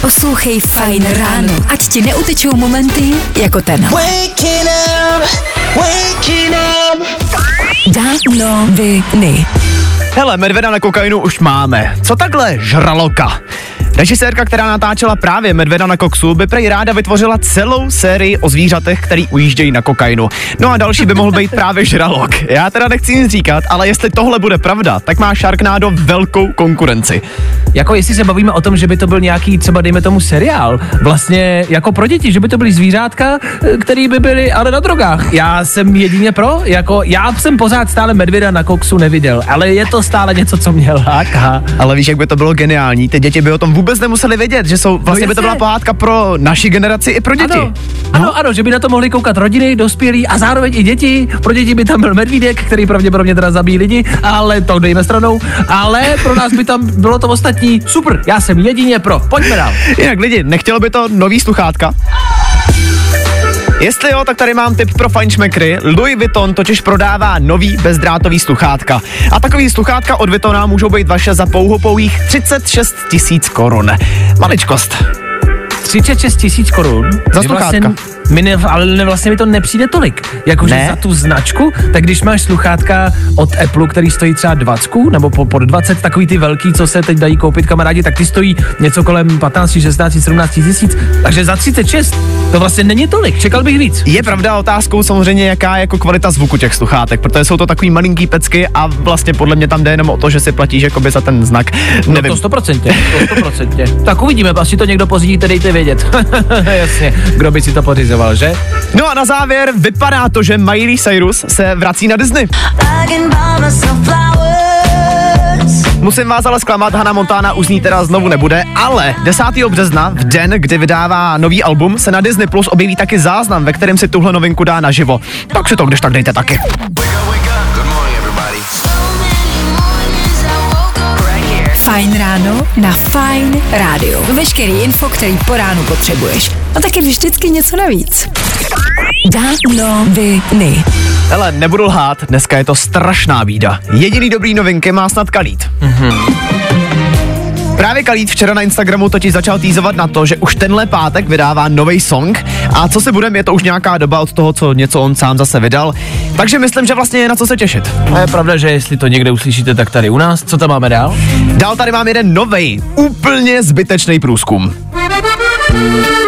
Poslouchej Fajn ráno, ať ti neutečou momenty jako ten. Waking up, waking up. Danoviny. Hele, medvěda na kokainu už máme. Co takhle žraloka? Režisérka, která natáčela právě Medvěda na koksu, by prej ráda vytvořila celou sérii o zvířatech, který ujíždějí na kokainu. No a další by mohl být právě žralok. Já teda nechci nic říkat, ale jestli tohle bude pravda, tak má Sharknado velkou konkurenci. Jako jestli se bavíme o tom, že by to byl nějaký třeba dejme tomu seriál, vlastně jako pro děti, že by to byly zvířátka, eh, který by byly ale na drogách. Já jsem jedině pro, jako já jsem pořád stále medvěda na koksu neviděl, ale je to stále něco, co mě láká. Ale víš, jak by to bylo geniální? Ty děti by o tom vůbec nemuseli vědět, že jsou vlastně by to byla pohádka pro naši generaci i pro děti. Ano, ano, ano, že by na to mohli koukat rodiny, dospělí a zároveň i děti. Pro děti by tam byl medvídek, který pravděpodobně teda zabíjí lidi, ale to dejme stranou. Ale pro nás by tam bylo to ostatní. Super, já jsem jedině pro. Pojďme dál. Jinak lidi, nechtělo by to nový sluchátka? Jestli jo, tak tady mám tip pro fajnšmekry. Louis Vuitton totiž prodává nový bezdrátový sluchátka. A takový sluchátka od Vuittona můžou být vaše za pouhopouhých 36 tisíc korun. Maličkost. 36 tisíc korun. Za sluchátka. Vlastně, mi ne, ale ne, vlastně mi to nepřijde tolik. Jakože Ne? za tu značku, tak když máš sluchátka od Apple, který stojí třeba 20 nebo po, pod 20, takový ty velký, co se teď dají koupit kamarádi, tak ty stojí něco kolem 15, 16, 17 tisíc. Takže za 36 to vlastně není tolik. Čekal bych víc. Je pravda otázkou samozřejmě, jaká je jako kvalita zvuku těch sluchátek, protože jsou to takový malinký pecky a vlastně podle mě tam jde jenom o to, že si platíš jakoby za ten znak. No Nevím. to stoprocentně, to stoprocentně. tak uvidíme, asi to někdo pořídíte, dejte vědět. Jasně, kdo by si to pořizoval, že? No a na závěr vypadá to, že Miley Cyrus se vrací na Disney. Musím vás ale zklamat, Hannah Montana už z ní teda znovu nebude, ale 10. března, v den, kdy vydává nový album, se na Disney Plus objeví taky záznam, ve kterém si tuhle novinku dá naživo. Tak si to když tak dejte taky. Na Fajn rádiu. Veškerý info, který po ránu potřebuješ. A taky vždycky něco navíc. Danoviny. Hele, nebudu lhát, dneska je to strašná bída. Jediný dobrý novinky má snad Kalít. Právě Kalít včera na Instagramu totiž začal týzovat na to, že už tenhle pátek vydává nový song a co si budeme, je to už nějaká doba od toho, co něco on sám zase vydal. Takže myslím, že vlastně je na co se těšit. A je pravda, že jestli to někde uslyšíte, tak tady u nás. Co tam máme dál? Dál tady mám jeden novej, úplně zbytečný průzkum.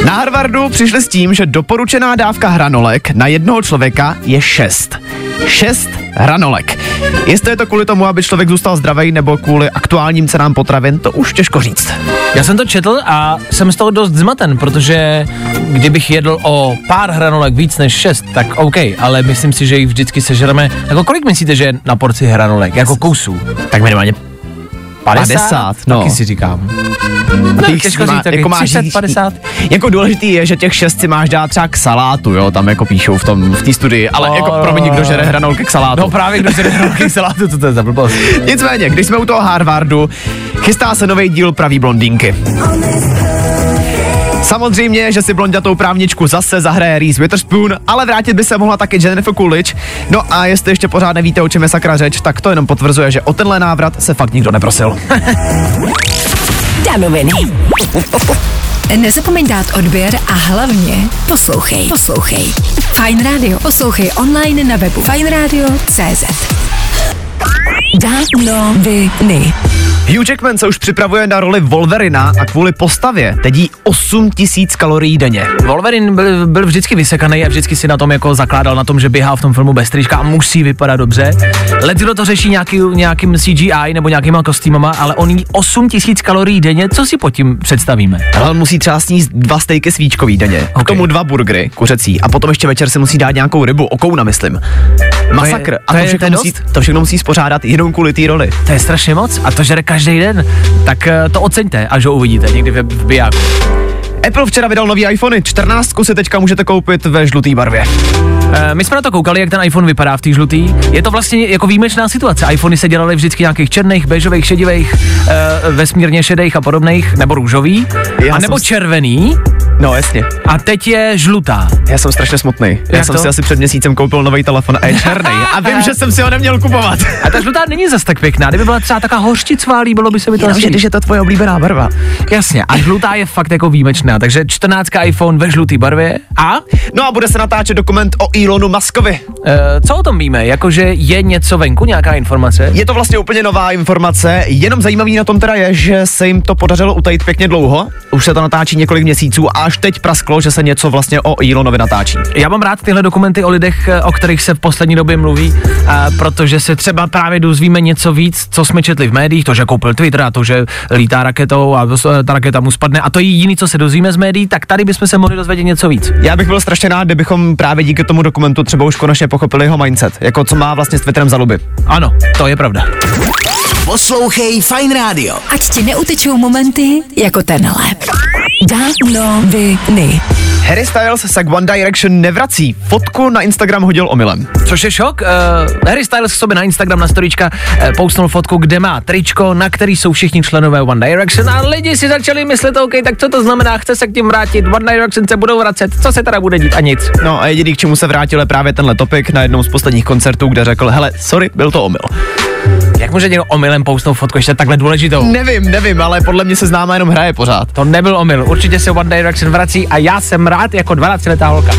Na Harvardu přišli s tím, že doporučená dávka hranolek na jednoho člověka je 6. 6 hranolek. Jestli je to kvůli tomu, aby člověk zůstal zdravý, nebo kvůli aktuálním cenám potravin, to už těžko říct. Já jsem to četl a jsem z toho dost zmaten, protože kdybych jedl o pár hranolek víc než šest, tak OK, ale myslím si, že jich vždycky sežereme. Jako kolik myslíte, že je na porci hranolek? Jako kousů? Tak minimálně 50? 50, no. Taky si říkám. A No, těch těžko říct, jako máš 30, říct- 50. Jako důležitý je, že těch šest si máš dát třeba k salátu, jo, tam jako píšou v tom, v té studii, ale jako pro mě někdo žere hranolky k salátu. No právě, kdo jde hranolky k salátu, co to je za blbost? Nicméně, když jsme u toho Harvardu, chystá se nový díl Pravý blondýnky. Samozřejmě, že si blondětou právničku zase zahraje Reese Witherspoon, ale vrátit by se mohla taky Jennifer Coolidge. No a jestli ještě pořád nevíte, o čem je sakra řeč, tak to jenom potvrzuje, že o tenhle návrat se fakt nikdo neprosil. Danoviny. Nezapomeň dát odběr a hlavně poslouchej. Poslouchej. Fajn rádio. Poslouchej online na webu fajnradio.cz Danoviny. Hugh Jackman se už připravuje na roli Wolverina a kvůli postavě teď jí 8 tisíc kalorií denně. Wolverine byl, byl vždycky vysekaný a vždycky si na tom jako zakládal na tom, že běhá v tom filmu bez trička a musí vypadat dobře. Letilo to řeší nějaký, nějakým CGI nebo nějakýma kostýmama, ale on jí 8 tisíc kalorií denně, co si pod tím představíme? Ale on musí třeba sníst dva stejky svíčkový denně, k Ok. tomu dva burgery kuřecí a potom ještě večer si musí dát nějakou rybu, okouna myslím. Masakr. a to to, je- všechno to je musí, to všechno musí spořádat jenom kvůli té roli. To je strašně moc a to žere každý den. Tak eh, to oceňte, až ho uvidíte někdy v, v bijáku. Apple včera vydal nový iPhony, 14 si teďka můžete koupit ve žluté barvě. Eh, My jsme na to koukali, jak ten iPhone vypadá v té žlutý. Je to vlastně jako výjimečná situace. iPhony se dělaly vždycky nějakých černých, bežových, šedivých, e, vesmírně šedých a podobných, nebo růžový, Já a nebo jsem červený. No jasně. A teď je žlutá. Já jsem strašně smutný. Já Jak jsem to? si asi před měsícem koupil nový telefon a je černý. A vím, že jsem si ho neměl kupovat. A ta žlutá není zas tak pěkná. Kdyby byla třeba taková hořčicová, líbilo by se mi to Jenomže když je to tvoje oblíbená barva. Jasně, a žlutá je fakt jako výjimečná, takže 14 iPhone ve žlutý barvě. A No a bude se natáčet dokument o Elonu Muskovi. e, co o tom víme? Jakože je něco venku, nějaká informace? Je to vlastně úplně nová informace, jenom zajímavý na tom teda je, že se jim to podařilo utajit pěkně dlouho. Už se to natáčí několik měsíců a až teď prasklo, že se něco vlastně o Elonovi natáčí. Já mám rád tyhle dokumenty o lidech, eh, o kterých se v poslední době mluví, a protože se třeba právě dozvíme něco víc, co jsme četli v médiích, to, že koupil Twitter a to, že lítá raketou a ta raketa mu spadne a to je jediný, co se dozvíme z médií, tak tady bychom se mohli dozvědět něco víc. Já bych byl strašně rád, kdybychom právě díky tomu dokumentu třeba už konečně pochopili jeho mindset, jako co má vlastně s Twitterem za luby. Ano, to je pravda. Poslouchej Fine Radio. Ať ti neutečou momenty jako tenhle. Danoviny. Harry Styles se k One Direction nevrací. Fotku na Instagram hodil omylem. Což je šok. Uh, Harry Styles sobě na Instagram na storička uh, postnul fotku, kde má tričko, na který jsou všichni členové One Direction a lidi si začali myslet, OK, tak co to znamená, chce se k tím vrátit, One Direction se budou vracet, co se teda bude dít a nic. No a jediný, k čemu se vrátil, je právě tenhle topik na jednom z posledních koncertů, kde řekl, hele, sorry, byl to omyl. Jak může někdo omylem poustnout fotku ještě takhle důležitou? Nevím, nevím, ale podle mě se známá jenom hraje pořád. To nebyl omyl, určitě se One Direction vrací a já jsem rád jako 12-letá holka.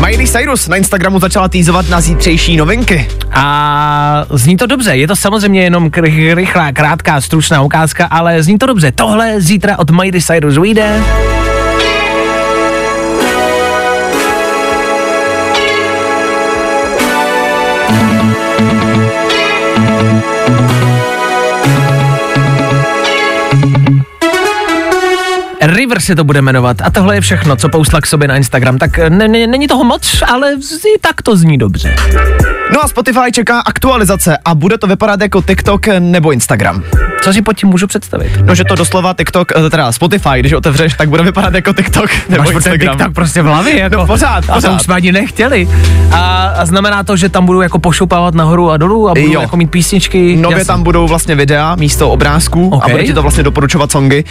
Miley Cyrus na Instagramu začala týzovat na zítřejší novinky. A zní to dobře, je to samozřejmě jenom kr- rychlá, krátká, stručná ukázka, ale zní to dobře. Tohle zítra od Miley Cyrus vyjde. River se to bude jmenovat a tohle je všechno, co poustla k sobě na Instagram. Tak ne, ne, není toho moc, ale i tak to zní dobře. No a Spotify čeká aktualizace a bude to vypadat jako TikTok nebo Instagram. Co si pod tím můžu představit? No, že to doslova TikTok, eh, teda Spotify, když otevřeš, tak bude vypadat jako TikTok nebo Máš Instagram. TikTok prostě v hlavě, jako. No, pořád, A to pořád. už jsme ani nechtěli. A, a znamená to, že tam budu jako pošoupávat nahoru a dolů a budu Jo. jako mít písničky. Nově Jasně. tam budou vlastně videa místo obrázků Ok. a bude ti to vlastně doporučovat songy.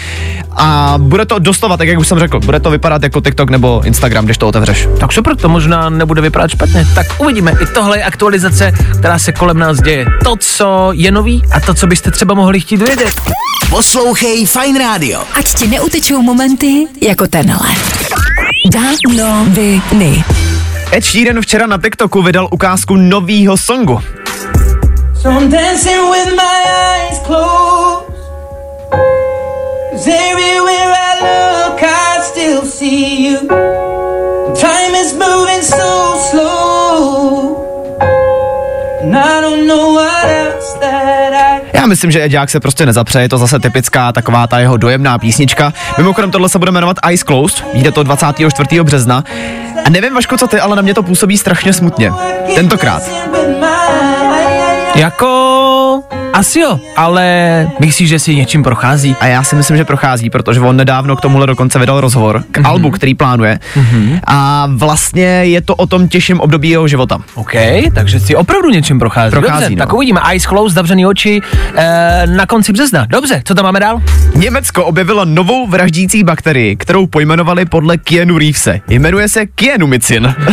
A bude to doslova, tak jak už jsem řekl, bude to vypadat jako TikTok nebo Instagram, když to otevřeš. Tak super, to možná nebude vypadat špatně. Tak uvidíme. I tohle je aktualizace, která se kolem nás děje. To, co je nový a to, co byste třeba mohli chtít vědět. Poslouchej Fine Radio. Ať ti neutečou momenty jako tenhle. Danoviny. Ed Sheeran včera na TikToku vydal ukázku novýho songu. So I'm dancing with my eyes closed. everywhere I look, I still see you. Myslím, že Edák se prostě nezapře, je to zase typická taková ta jeho dojemná písnička. Mimochodem tohle se bude jmenovat Eyes Closed, vyjde to 24. března. A nevím, Vašku, co ty, ale na mě to působí strašně smutně. Tentokrát. Jako... Asi jo, ale myslíš, že si něčím prochází? A já si myslím, že prochází, protože on nedávno k tomuhle dokonce vydal rozhovor k mm-hmm. albu, který plánuje. Mm-hmm. A vlastně je to o tom těžším období jeho života. OK, takže si opravdu něčím prochází. Prochází, Dobře, no. tak uvidíme. Eyes closed, zavřený oči e, na konci března. Dobře, co tam máme dál? Německo objevilo novou vraždící bakterii, kterou pojmenovali podle Keanu Reevese. Jmenuje se Kienomycin.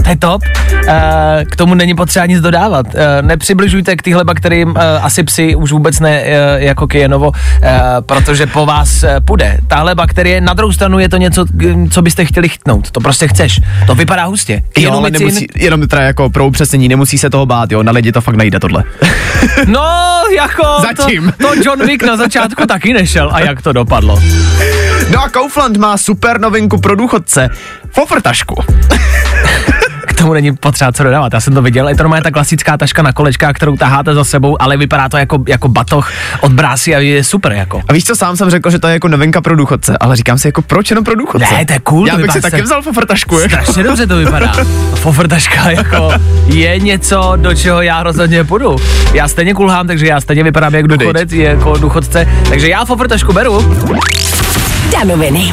To je top. E, k tomu není potřeba nic dodávat. E, nepřibližujte k téhle bakterii e, asi psi už vůbec ne e, jako Kienovo, e, protože po vás půjde. Tahle bakterie, na druhou stranu je to něco, k- co byste chtěli chytnout. To prostě chceš. To vypadá hustě. Jo, ale nemusí, jenom teda jako pro upřesnění, nemusí se toho bát, jo, na lidi to fakt nejde tohle. No, jako... Zatím. To, to John Wick na začátku taky nešel. A jak to dopadlo? No a Kaufland má super novinku pro důchodce. Fofrtašku. Tomu není potřeba co dodávat. Já jsem to viděl. Je to normálně ta klasická taška na kolečkách, kterou taháte za sebou, ale vypadá to jako, jako batoh od brásy a je super jako. A víš co, sám jsem řekl, že to je jako novinka pro důchodce, ale říkám si jako proč jenom pro důchodce? Ne, to je cool, Já to bych si taky vzal fofrtašku. jako. Strašně dobře to vypadá. Fofrtaška jako je něco, do čeho já rozhodně půjdu. Já stejně kulhám, takže já stejně vypadám jak Dodeď. důchodec, jako důchodce, takže já fofrtašku beru. Danoviny.